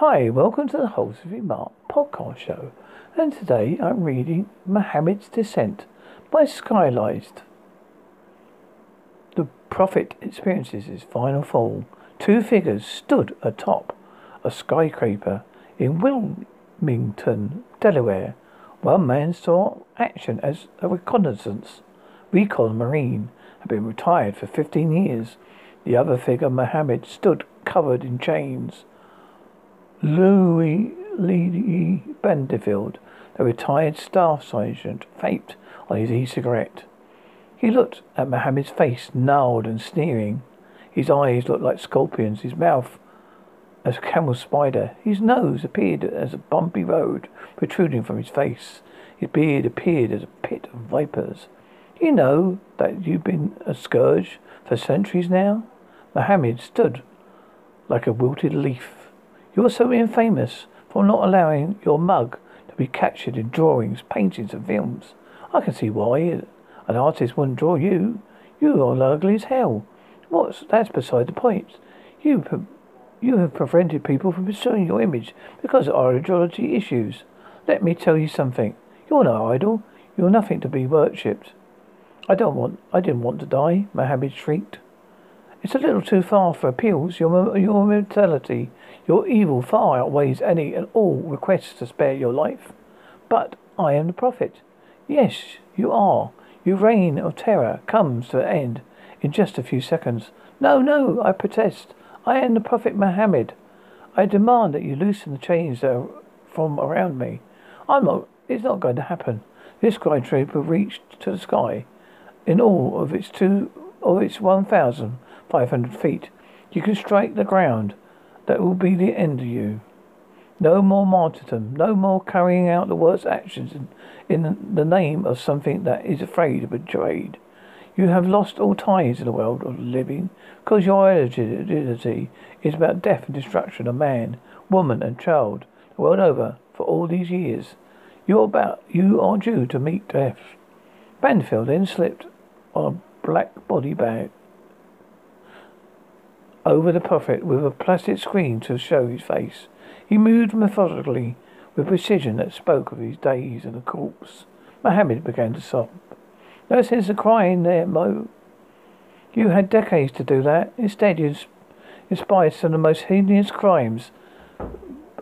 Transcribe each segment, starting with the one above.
Hi, welcome to the Halsey Mark podcast show. And today I'm reading Muhammad's Descent by Skylerized. The Prophet experiences his final fall. Two figures stood atop a skyscraper in Wilmington, Delaware. One man saw action as a reconnaissance recon marine had been retired for 15 years. The other figure, Muhammad, stood covered in chains. Louis Lee Banderfield, a retired staff sergeant, vaped on his e-cigarette. He looked at Mohammed's face, gnarled and sneering. His eyes looked like scorpions, his mouth as a camel spider. His nose appeared as a bumpy road protruding from his face. His beard appeared as a pit of vipers. You know that you've been a scourge for centuries now? Mohammed stood like a wilted leaf. You're so infamous for not allowing your mug to be captured in drawings, paintings, and films. I can see why an artist wouldn't draw you. You are ugly as hell. What's that's beside the point. You you have prevented people from pursuing your image because of ideology issues. Let me tell you something. You're no idol. You're nothing to be worshipped. I don't want. I didn't want to die. Mohammed shrieked. It's a little too far for appeals. Your your mentality, your evil far outweighs any and all requests to spare your life. But I am the prophet. Yes, you are. Your reign of terror comes to an end in just a few seconds. No, no, I protest. I am the prophet Mohammed. I demand that you loosen the chains that are from around me. I'm not. It's not going to happen. This skyscraper reached to the sky in all of its two of its one thousand five hundred feet. You can strike the ground. That will be the end of you. No more martyrdom. No more carrying out the worst actions in, in the name of something that is afraid of betrayed. You have lost all ties in the world of living because your identity is about death and destruction of man, woman, and child the world over for all these years. You're about you are due to meet death. Banfield then slipped on a black body bag over the prophet with a plastic screen to show his face. He moved methodically with precision that spoke of his days and a corpse. Mohammed began to sob. No sense of crying there, Mo. You had decades to do that. Instead, you inspired some of the most heinous crimes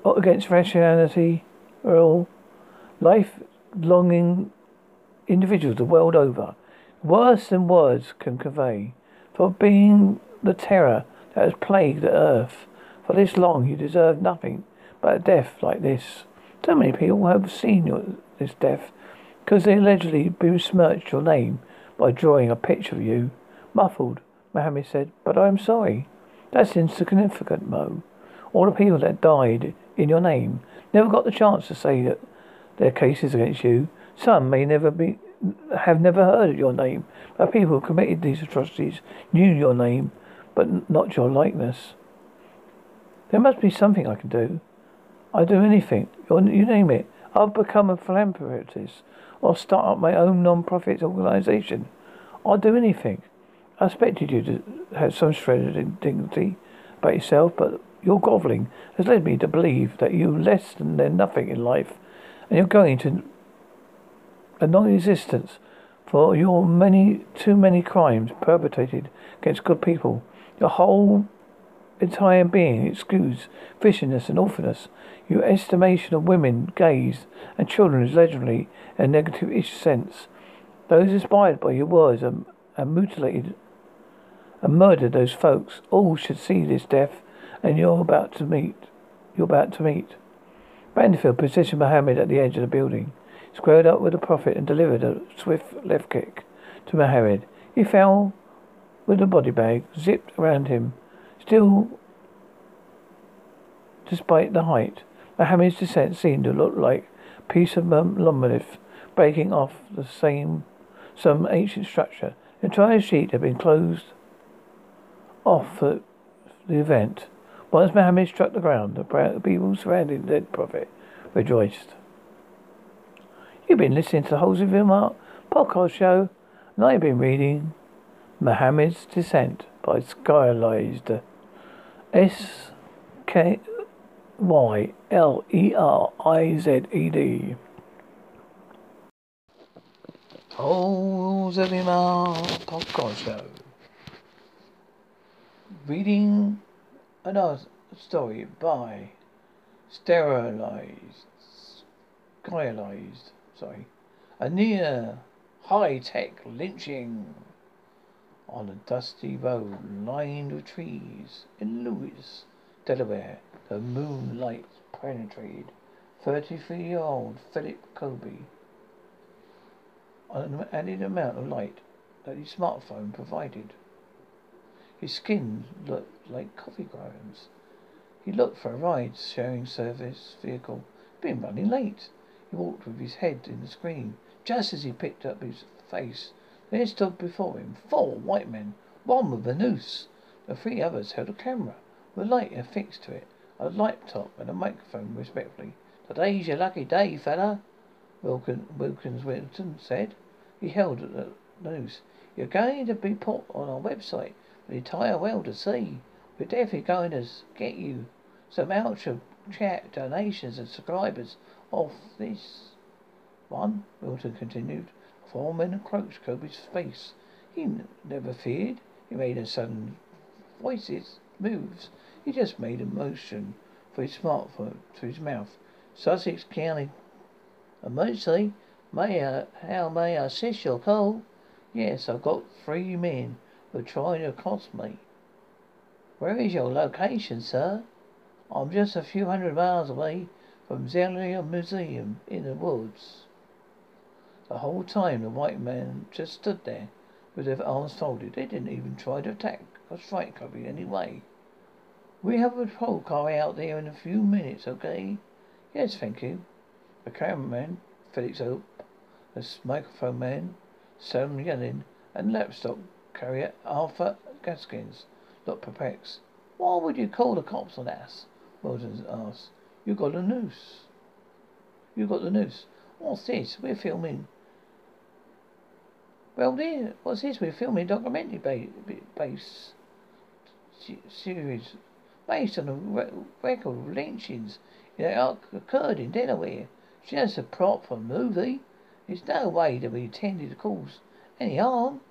against rationality, all life-longing individuals the world over worse than words can convey. For being the terror that has plagued the earth for this long, you deserve nothing but a death like this. So many people have seen your, this death because they allegedly besmirched your name by drawing a picture of you. Muffled, Mohammed said, but I'm sorry. That's insignificant, Mo. All the people that died in your name never got the chance to say that their cases against you. Some may never be have never heard of your name, but people who committed these atrocities knew your name, but not your likeness. There must be something I can do. I'd do anything. you name it. I'll become a philanthropist or start up my own non-profit organization. I'll do anything. I expected you to have some shred of dignity about yourself, but your groveling has led me to believe that you're less than nothing in life, and you're going to a non-existence for your many, too many crimes perpetrated against good people. Your whole entire being excludes fishiness and awfulness. Your estimation of women, gays, and children is legendary in a negative-ish sense. Those inspired by your words are, are mutilated and murdered those folks. All should see this death and you're about to meet. You're about to meet. Banderfield positioned Mohammed at the edge of the building squared up with the prophet and delivered a swift left kick to Mohammed. He fell with a body bag zipped around him. Still, despite the height, Mohammed's descent seemed to look like a piece of um, monolith breaking off the same some ancient structure. The entire sheet had been closed off for the event. Once Mohammed struck the ground, the people surrounding the dead prophet rejoiced. You've been listening to the Halsey Mark podcast show, and I've been reading Muhammad's Descent by Skylerized. S K Y L E R I Z E D. Holes mouth podcast show. Reading another story by Sterilized, Skyalized, sorry, a near high-tech lynching on a dusty road lined with trees in Lewes, Delaware. The moonlight penetrated 33-year-old Philip Kobe an added amount of light that his smartphone provided. His skin looked like coffee grounds. He looked for a ride sharing service vehicle. Been running late. He walked with his head in the screen. Just as he picked up his face, there stood before him four white men, one with a noose. The three others held a camera with a light affixed to it a laptop and a microphone respectfully. Today's your lucky day, fella, Wilkins, Wilkins Wilton said. He held the noose. You're going to be put on our website for the entire world to see. We're definitely going to get you some ultra chat donations and subscribers off this one, Wilton continued. Four men approached Kobe's face. He never feared. He made a sudden voices moves he just made a motion for his smartphone to his mouth. Sussex County Emergency? May I, how may I assist your call? Yes, I've got three men who are trying to accost me. Where is your location, sir? I'm just a few hundred miles away from Zelia Museum in the woods. The whole time the white men just stood there with their arms folded. They didn't even try to attack or strike Kobe anyway. We have a patrol car out there in a few minutes, okay? Yes, thank you. The cameraman, Felix Hope, the microphone man, Sam Yellen, and laptop carrier Arthur Gaskins looked perplexed. Why would you call the cops on us? Wilton asked. You got a noose. You got the noose. What's this? We're filming. Well, dear, what's this? We're filming a documentary ba- base series based on a re- record of lynchings that occurred in Delaware. Just a prop for a movie. There's no way that we intended to cause any harm.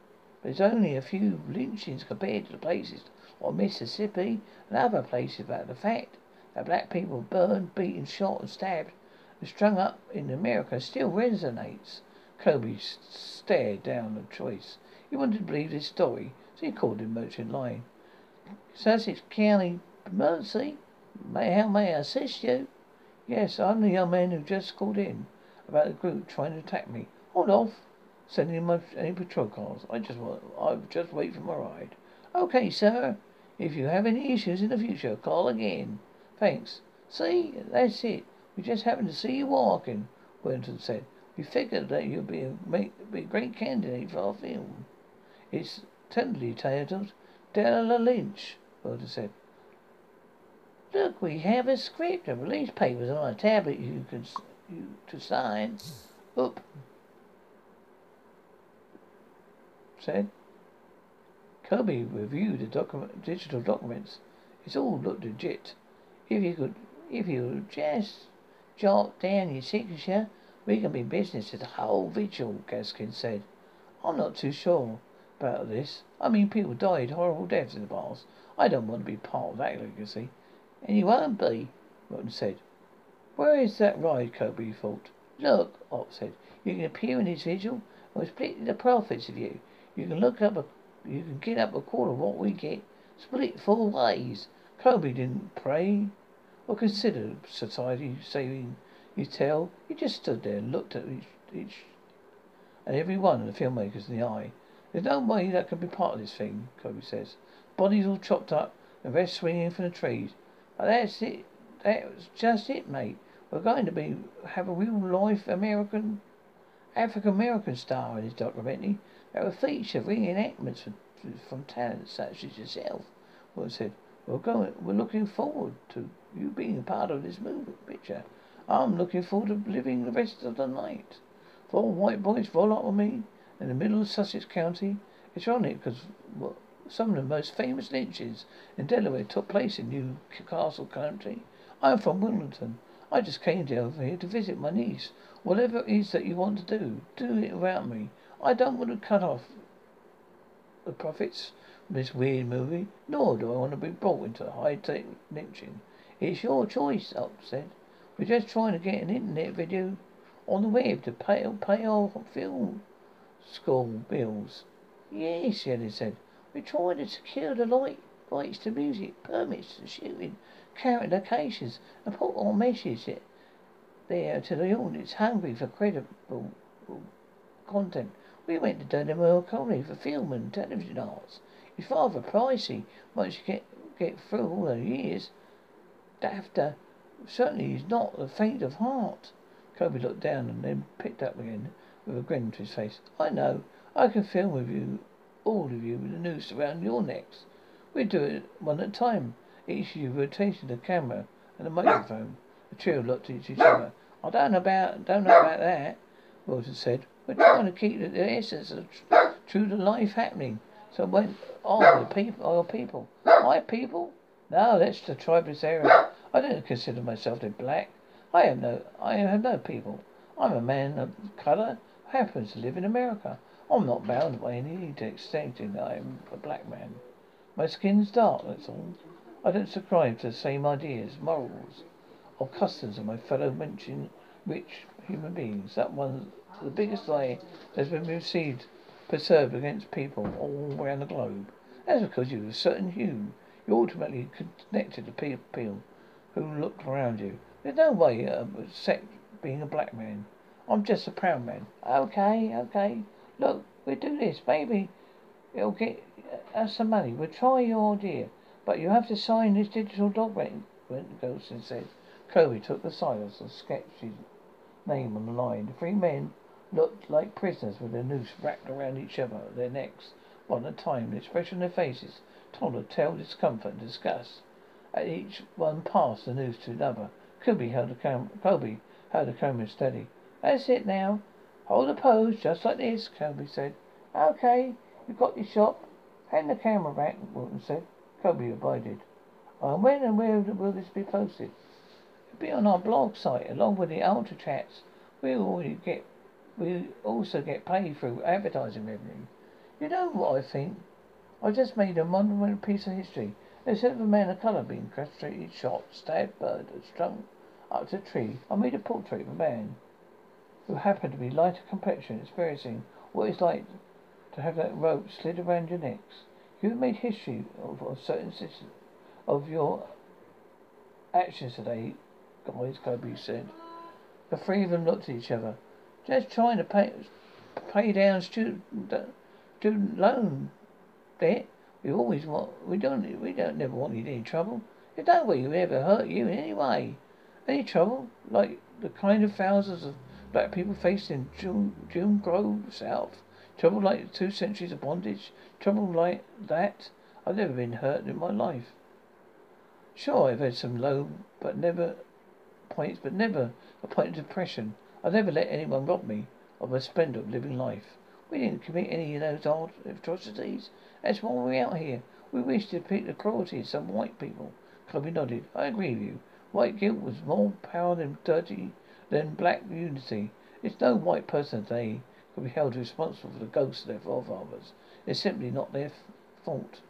There's only a few lynchings compared to the places like Mississippi and other places, but the fact that black people burned, beaten, shot, and stabbed and strung up in America still resonates. Kobe stared down at choice. He wanted to believe this story, so he called him Merchant Line. Sussex County Mercy, may, how may I assist you? Yes, I'm the young man who just called in about the group trying to attack me. Hold off. Sending my any patrol cars. I just want I just wait for my ride. Okay, sir. If you have any issues in the future, call again. Thanks. See, that's it. We just happened to see you walking, Winton said. We figured that you'd be a, make, be a great candidate for our film. It's tentatively titled Della Lynch, Winton said. Look, we have a script of release papers on a tablet you can you to sign. Up. Said. Kobe reviewed the document, digital documents. It's all looked legit. If you could, if you just jot down your signature, we can be business to the whole vigil. Gaskin said. I'm not too sure about this. I mean, people died horrible deaths in the past. I don't want to be part of that legacy. And you won't be, Rotten said. Where is that ride, Kobe thought. Look, Op said. You can appear in this vigil, and we'll split the profits of you. You can look up a you can get up a quarter of what we get. Split four ways. Kobe didn't pray or consider society saving his tell? You just stood there and looked at each, each and every one of the filmmakers in the eye. There's no way that can be part of this thing, Kobe says. Bodies all chopped up, the rest swinging from the trees. But that's it. That's just it, mate. We're going to be have a real life American, African American star in this documentary that will feature reenactments from, from talents such as yourself. Well said. We're going. We're looking forward to you being part of this movie picture. I'm looking forward to living the rest of the night. Four white boys roll up on me in the middle of Sussex County. It's ironic because well, some of the most famous lynchings in Delaware took place in Newcastle County. I'm from Wilmington. I just came over here to visit my niece. Whatever it is that you want to do, do it without me. I don't want to cut off the profits from this weird movie, nor do I want to be brought into high-tech lynching. It's your choice, Up said. We're just trying to get an internet video on the web to pay, pay our film school bills. Yes, Yellow said. We're trying to secure the light, rights to music, permits to shooting, current locations, and put our message there to the audience hungry for credible content. We went to Dynamo College for film and television arts. It's rather pricey once you get get through all the years. Dafter certainly he's not the faint of heart. Kobe looked down and then picked up again with a grin to his face. I know. I can film with you, all of you, with the noose around your necks. We do it one at a time, each of you rotating the camera and the microphone. The trio looked at each other. I don't know about, don't know about that, Wilton said. We're trying to keep the, the essence of true to life happening. So when all the people, all people, my people? No, that's the tribal area. I don't consider myself a black. I have no, I have no people. I'm a man of colour who happens to live in America. I'm not bound by any to that I'm a black man. My skin's dark, that's all. I don't subscribe to the same ideas, morals, or customs of my fellow mentioned rich human beings. That one's the biggest lie that's been received, preserved against people all around the globe. That's because you have a certain hue. You're ultimately connected to people who looked around you. There's no way sect being a black man. I'm just a proud man. Okay, okay. Look, we'll do this. Maybe it'll get uh, us some money. We'll try your idea. But you have to sign this digital document, Golson said. Kobe took the silence and sketched his name on the line. The three men looked like prisoners with their noose wrapped around each other, at their necks, one at a time. The expression on their faces told of discomfort and disgust. As each one passed the news to another, Kobe held the camera. Kobe held the camera steady. That's it now. Hold the pose just like this, Kobe said. Okay, you've got your shot. Hand the camera back, Wilton said. Kobe abided. And when and where will this be posted? It'll be on our blog site along with the ultra chats. We already get we also get paid through advertising revenue. You know what I think? I just made a monumental piece of history. Instead of a man of colour being castrated, shot, stabbed, burned, strung up to a tree, I made a portrait of a man who happened to be lighter complexion, experiencing what it's like to have that rope slid around your necks. You have made history of, of certain of your actions today, guys, Kobe said. The three of them looked at each other. Just trying to pay pay down student student loan debt. We always want we don't we don't never want you in any trouble. No way we ever hurt you in any way. Any trouble? Like the kind of thousands of black people faced in June June Grove South. Trouble like two centuries of bondage. Trouble like that. I've never been hurt in my life. Sure, I've had some low, but never points, but never a point of depression. I've never let anyone rob me of a splendor of living life. We didn't commit any of those odd atrocities. That's why we're out here. We wish to depict the cruelty of some white people. Kobe nodded. I agree with you. White guilt was more power than dirty than black unity. It's no white person today could be held responsible for the ghosts of their forefathers. It's simply not their fault.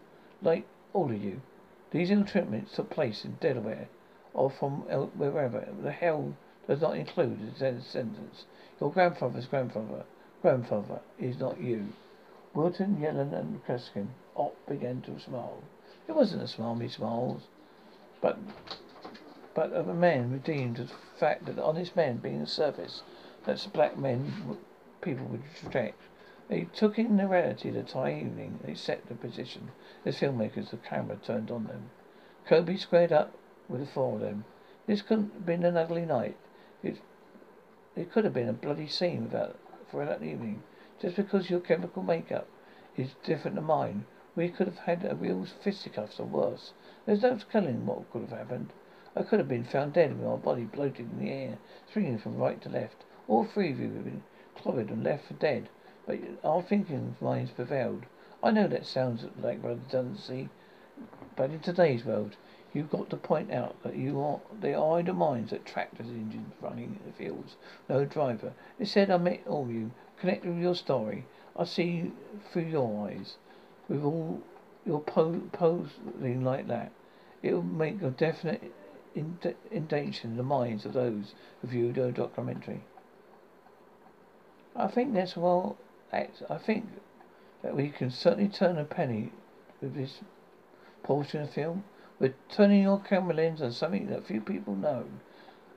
Like all of you. These ill treatments took place in Delaware or from wherever. The hell does not include his descendants. Your grandfather's grandfather, grandfather is not you. Wilton, Yellen, and Kreskin Ott began to smile. It wasn't a smile he smiles, but but of a man redeemed the fact that honest men being the surface that black men people would reject. They took in the reality of the Thai evening. They set the position as filmmakers. The camera turned on them. Kobe squared up with the four of them. This couldn't have been an ugly night. It, it could have been a bloody scene without, for that evening. Just because your chemical makeup is different to mine, we could have had a real fisticuffs or worse. There's no telling what could have happened. I could have been found dead with my body bloated in the air, swinging from right to left. All three of you have been clobbered and left for dead. But our thinking minds prevailed. I know that sounds like redundancy, but in today's world, You've got to point out that you are they are the minds that tractors engines running in the fields. No driver. Instead I met all you, connected with your story. I see you through your eyes. With all your po- posing like that. It will make a definite indentation in the minds of those who view the documentary. I think that's well. I think that we can certainly turn a penny with this portion of film. We're turning your camera lens on something that few people know,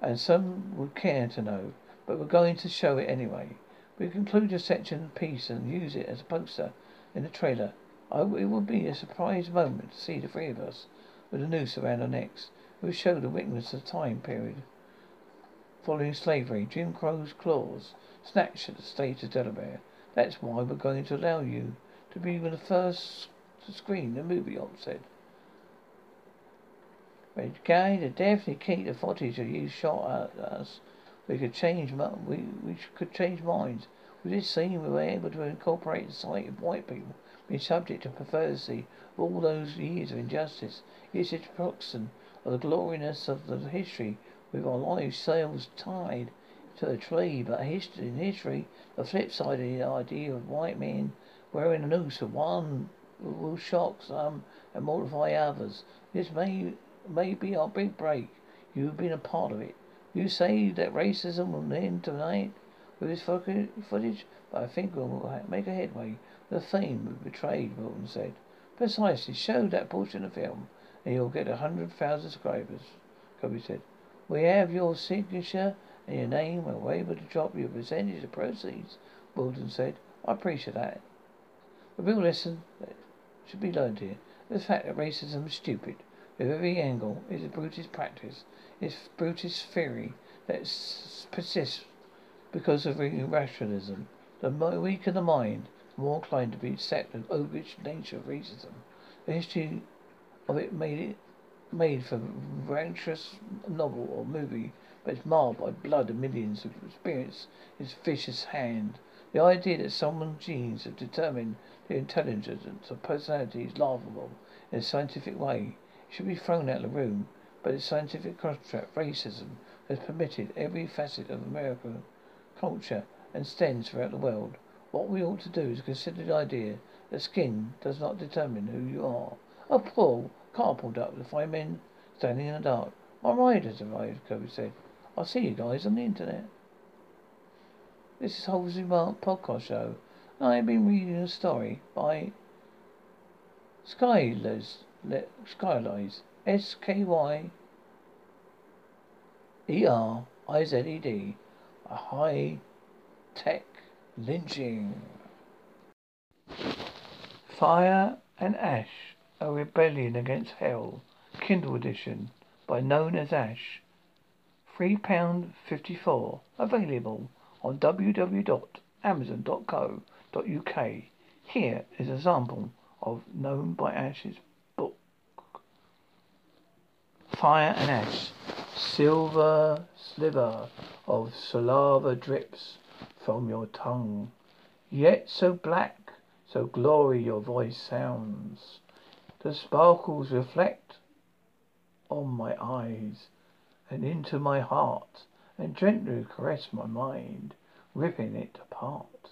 and some would care to know, but we're going to show it anyway. We conclude your section piece and use it as a poster in the trailer. I, it will be a surprise moment to see the three of us with a noose around our necks. It will show the witness of the time period following slavery, Jim Crow's claws snatched at the state of Delaware. That's why we're going to allow you to be the first to screen the movie, Op said. We're to definitely keep the footage of you shot at us. We could change, we, we could change minds. With this scene, we were able to incorporate the sight of white people being subject to perversity of all those years of injustice. It's a proxen of the gloriousness of the history with our lives sails tied to the tree. But history, in history, the flip side of the idea of white men wearing a noose for one will shock some and mortify others. This may may be our big break. You've been a part of it. You say that racism will end tonight with this footage, but I think we'll make a headway. The theme we betrayed, Wilton said. Precisely. Show that portion of the film, and you'll get a hundred thousand subscribers. Kobe said. We have your signature and your name, and we're able to drop you a percentage of proceeds. Wilton said. I appreciate that. The real lesson that should be learned here is the fact that racism is stupid. With every angle is a brutish practice. It's brutish theory that persists because of irrationalism. The more weaker the mind, the more inclined to be accept the oakish nature of racism. The history of it made it made for rancorous novel or movie, but it's marred by blood and millions who experience its vicious hand. The idea that someone's genes have determined the intelligence of personality is laughable in a scientific way should be thrown out of the room, but the scientific construct racism has permitted every facet of American culture and stands throughout the world. What we ought to do is consider the idea that skin does not determine who you are. A poor car pulled up with five men standing in the dark. My ride has arrived, Kobe said. I'll see you guys on the internet. This is Halsey Mark podcast show, I have been reading a story by Skylers Skylize. S K Y E R I Z E D. A high tech lynching. Fire and Ash, a rebellion against hell. Kindle edition by Known as Ash. £3.54. Available on www.amazon.co.uk. Here is a sample of Known by Ash's fire and ash. Silver sliver of saliva drips from your tongue. Yet so black, so glory your voice sounds. The sparkles reflect on my eyes and into my heart and gently caress my mind, ripping it apart.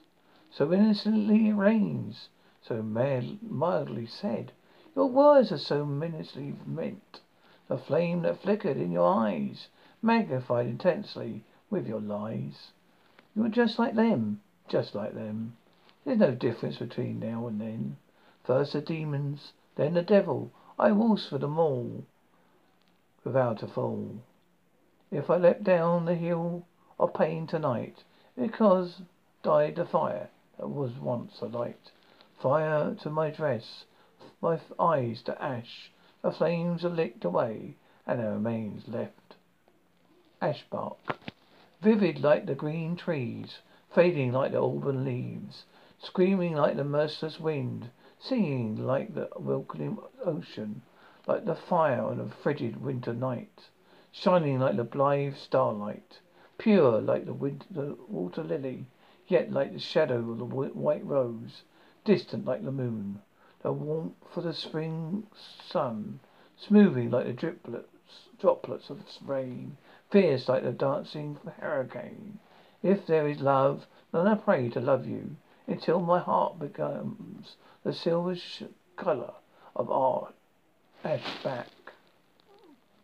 So innocently it rains, so mildly said. Your words are so menacingly meant. The flame that flickered in your eyes, magnified intensely with your lies. You were just like them, just like them. There's no difference between now and then. First the demons, then the devil. I waltz for them all, without a fall. If I leapt down the hill of pain tonight, because died the fire that was once a light. Fire to my dress, my eyes to ash, the flames are licked away, and there remains left. Ash bark, vivid like the green trees, fading like the auburn leaves, screaming like the merciless wind, singing like the welcoming ocean, like the fire on a frigid winter night, shining like the blithe starlight, pure like the, winter, water lily, yet like the shadow of the white rose, distant like the moon the warmth of the spring sun, smoothly like the driplets, droplets of rain, fierce like the dancing hurricane. If there is love, then I pray to love you until my heart becomes the silver color of art ash back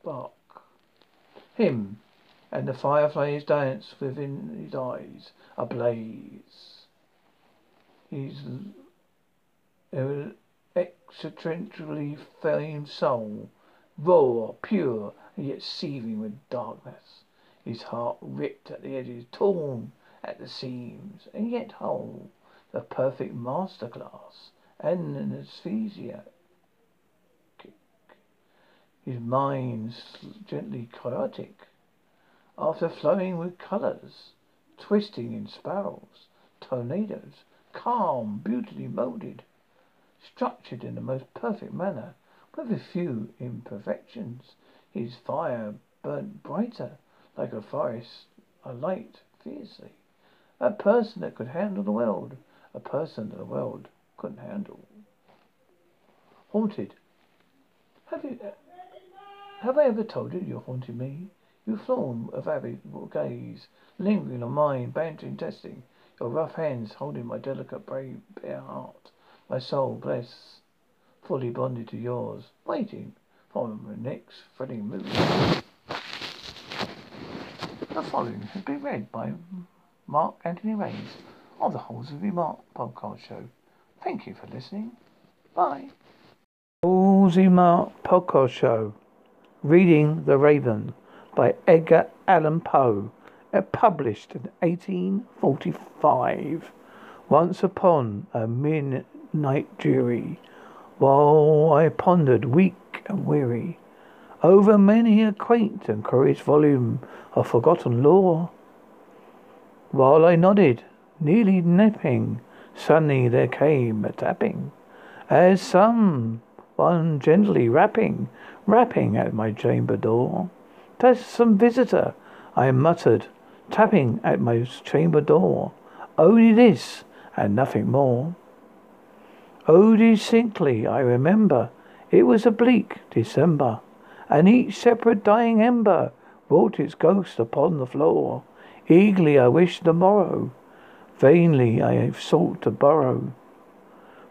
bark. Him and the fireflies dance within his eyes ablaze. His eccentrically famed soul, raw, pure, and yet seething with darkness. His heart ripped at the edges, torn at the seams, and yet whole. The perfect master class and an anesthesia. His mind gently chaotic, after flowing with colors, twisting in spirals, tornadoes, calm, beautifully molded, structured in the most perfect manner, with a few imperfections. His fire burnt brighter, like a forest alight fiercely. A person that could handle the world, a person that the world couldn't handle. Haunted. Have you have I ever told you you haunted me? You form of avid gaze, lingering on mine, bantering, testing. Your rough hands holding my delicate, brave, bare heart. My soul, bless, fully bonded to yours, waiting for my next threading move. The following has been read by Mark Anthony Rains of the Halsey Mark podcast show. Thank you for listening. Bye. Halsey Mark podcast show. Reading The Raven by Edgar Allan Poe, published in 1845. Once upon a midnight dreary, while I pondered weak and weary over many a quaint and curious volume of forgotten lore, while I nodded, nearly napping, suddenly there came a tapping, as some one gently rapping rapping at my chamber door. There's some visitor, I muttered, tapping at my chamber door. Only this, and nothing more. Oh, distinctly I remember, it was a bleak December, and each separate dying ember wrought its ghost upon the floor. Eagerly I wished the morrow, vainly I sought to borrow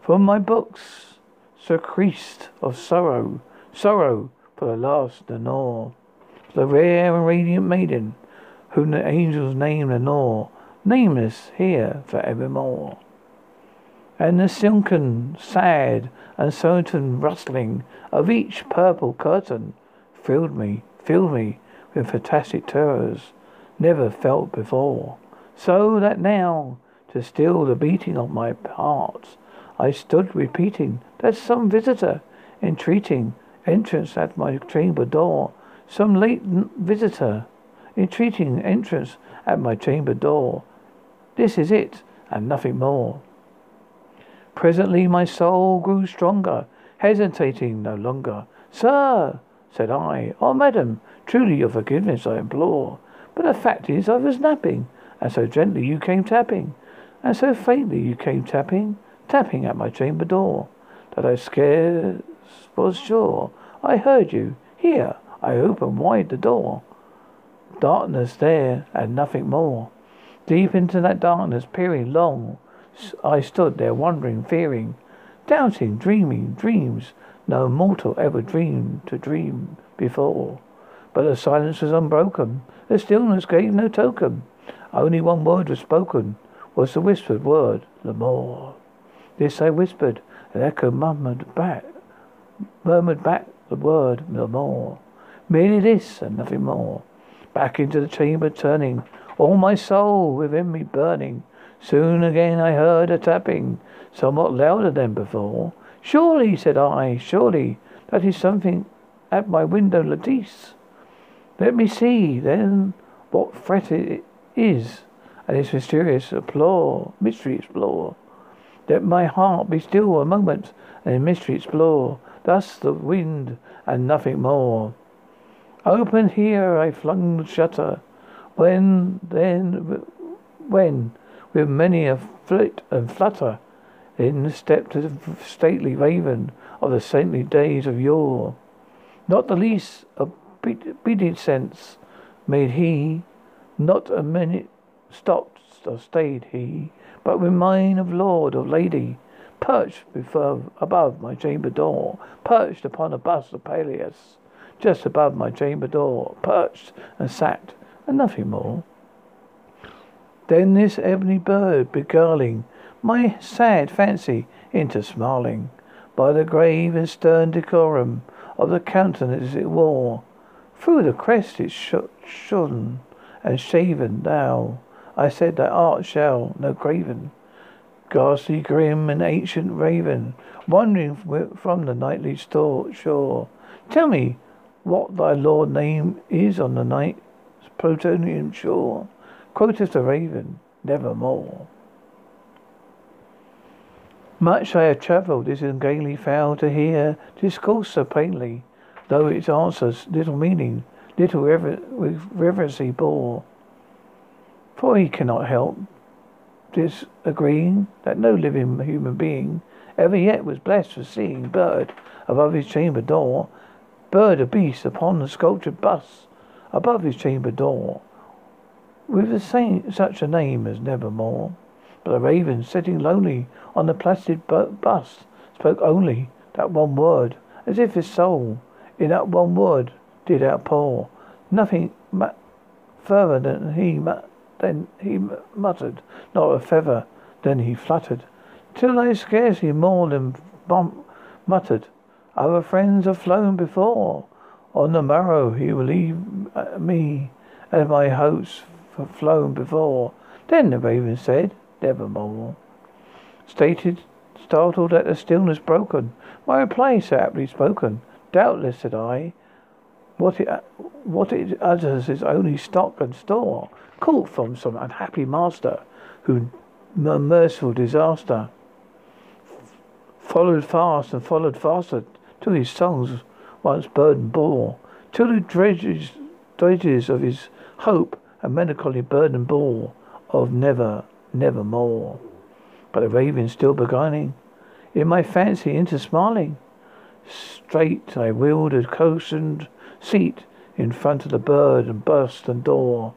from my books surceased of sorrow Sorrow for the last Lenore, the rare and radiant maiden, whom the angels name Lenore, nameless here for evermore. And the silken, sad, uncertain rustling of each purple curtain filled me, filled me with fantastic terrors never felt before. So that now, to still the beating of my heart, I stood repeating that some visitor, entreating entrance at my chamber door. Some late visitor entreating entrance at my chamber door. This is it, and nothing more. Presently my soul grew stronger, hesitating no longer. Sir, said I, oh madam, truly your forgiveness I implore. But the fact is I was napping, and so gently you came tapping, and so faintly you came tapping, tapping at my chamber door, that I scarce was sure. I heard you. Here, I opened wide the door. Darkness there, and nothing more. Deep into that darkness, peering long, I stood there wondering, fearing, doubting, dreaming dreams no mortal ever dreamed to dream before. But the silence was unbroken. The stillness gave no token. Only one word was spoken, was the whispered word, Lenore. This I whispered, and echo murmured back murmured back the word more. Merely this and nothing more. Back into the chamber turning, all my soul within me burning. Soon again I heard a tapping, somewhat louder than before. Surely, said I, surely, that is something at my window lattice. Let me see, then, what fret it is, and its mysterious explore, mystery explore. Let my heart be still a moment, and mystery explore. Thus the wind and nothing more. Open here I flung the shutter. When then, when with many a flit and flutter, in stepped the stately raven of the saintly days of yore. Not the least obedience made he, not a minute stopped or stayed he, but with mine of lord or lady, perched before, above my chamber door, perched upon a bust of Pallas, just above my chamber door, perched and sat, and nothing more. Then this ebony bird beguiling my sad fancy into smiling by the grave and stern decorum of the countenance it wore. Through the crest it shone and shaven thou, I said thy art shall no graven. Ghastly, grim, and ancient raven, wandering from the nightly store, shore. Tell me what thy lord name is on the night's Plutonian shore. Quoth the raven, nevermore. Much I have travelled, this ungainly fowl to hear discourse so plainly, though its answers little meaning, little rever- reverency bore. For he cannot help disagreeing that no living human being ever yet was blessed with seeing bird above his chamber door, bird or beast upon the sculptured bust above his chamber door, with the same such a name as Nevermore. But the raven, sitting lonely on the placid bust, spoke only that one word, as if his soul in that one word did outpour. Nothing ma- further than he ma- than he muttered, not a feather than he fluttered, till I scarcely more than bum- muttered. Other friends have flown before. On the morrow he will leave uh, me, as my hopes flown before. Then the raven said, Nevermore. Stated, startled at the stillness broken. My reply so aptly spoken. Doubtless, said I, what it, what it utters is only stock and store, caught from some unhappy master, who merciful disaster followed fast and followed faster till his songs once burden bore, till the dredges, dredges of his hope a melancholy burden bore of never never more. But the raven still beguiling, in my fancy into smiling. Straight I wheeled a cushioned seat in front of the bird and burst and door.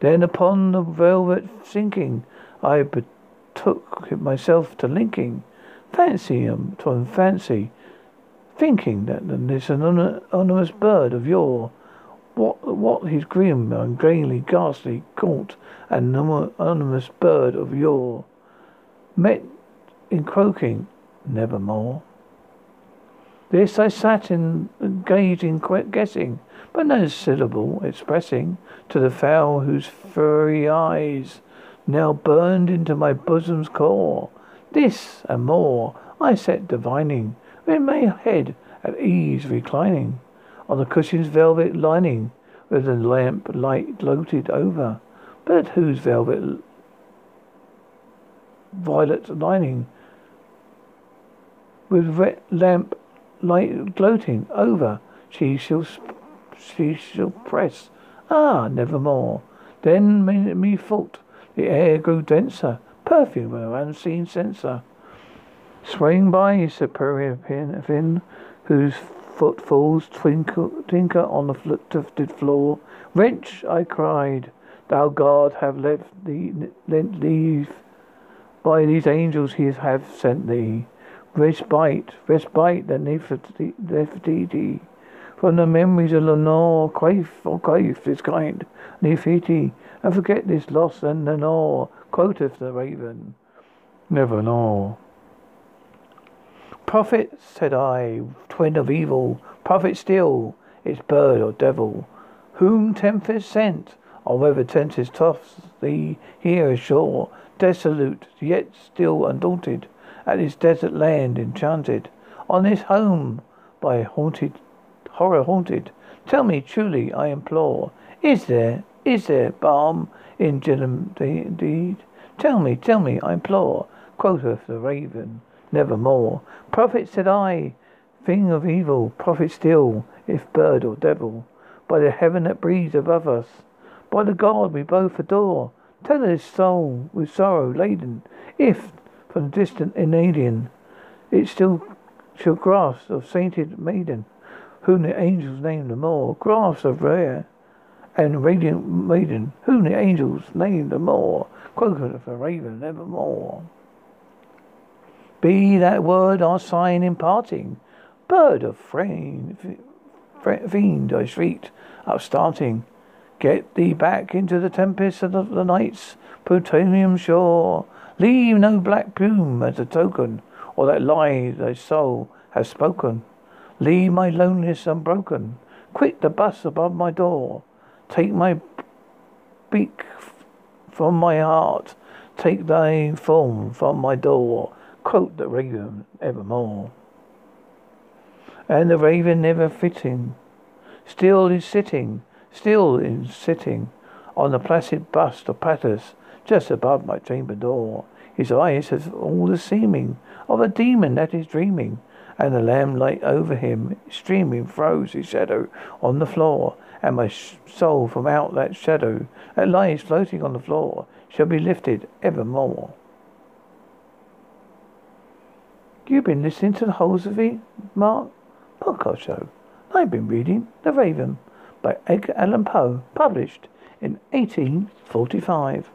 Then upon the velvet sinking, I betook myself to linking. Fancy um, to fancy, thinking that this anonymous bird of yore what, what his grim, ungainly, ghastly, gaunt, and anonymous bird of yore met in croaking nevermore. This I sat in, engaged in guessing, but no syllable expressing to the fowl whose furry eyes now burned into my bosom's core. This and more I sat divining, with my head at ease reclining on the cushion's velvet lining, with the lamp light gloated over, but whose velvet violet lining, with red lamp light gloating over, she shall she shall press. Ah, nevermore. Then me, me thought the air grew denser, perfume of unseen censer. Swaying by superior pin, fin, whose footfalls twinkle, tinker on the tufted floor. Wretch, I cried, thou God have left thee, lent leave. By these angels he have sent thee. Respite, respite that Nefertiti. From the memories of Lenore, quaif or quaif this kind, Nefertiti, and forget this loss and Lenore, quoteth the raven. Never know. Prophet, said I, twin of evil, prophet still, it's bird or devil, whom Tempest sent, or whether Tempest toss thee here ashore, desolate, yet still undaunted, at this desert land enchanted, on this home by haunted, horror haunted. Tell me truly, I implore, is there, is there balm in Gilead indeed? Tell me, tell me, I implore, quoth the raven nevermore. Prophet, said I, thing of evil, prophet still, if bird or devil, by the heaven that breathes above us, by the God we both adore, tell his soul with sorrow laden, if from distant in alien, it still shall grasp of sainted maiden, whom the angels name the more, grass of rare, and radiant maiden, whom the angels name the more, croaker of the raven evermore. Be that word our sign in parting, bird of fiend, fiend I shrieked, upstarting. Get thee back into the tempest of the night's Plutonian shore. Leave no black plume as a token, or that lie thy soul has spoken. Leave my loneliness unbroken. Quit the bus above my door. Take my beak from my heart. Take thy form from my door. Quote the raven evermore. And the raven never fitting, still is sitting, still is sitting on the placid bust of Pallas just above my chamber door. His eyes have all the seeming of a demon that is dreaming and the lamplight over him streaming throws his shadow on the floor, and my soul from out that shadow that lies floating on the floor shall be lifted evermore. You've been listening to the Holes of the Mark podcast show. I've been reading The Raven by Edgar Allan Poe, published in 1845.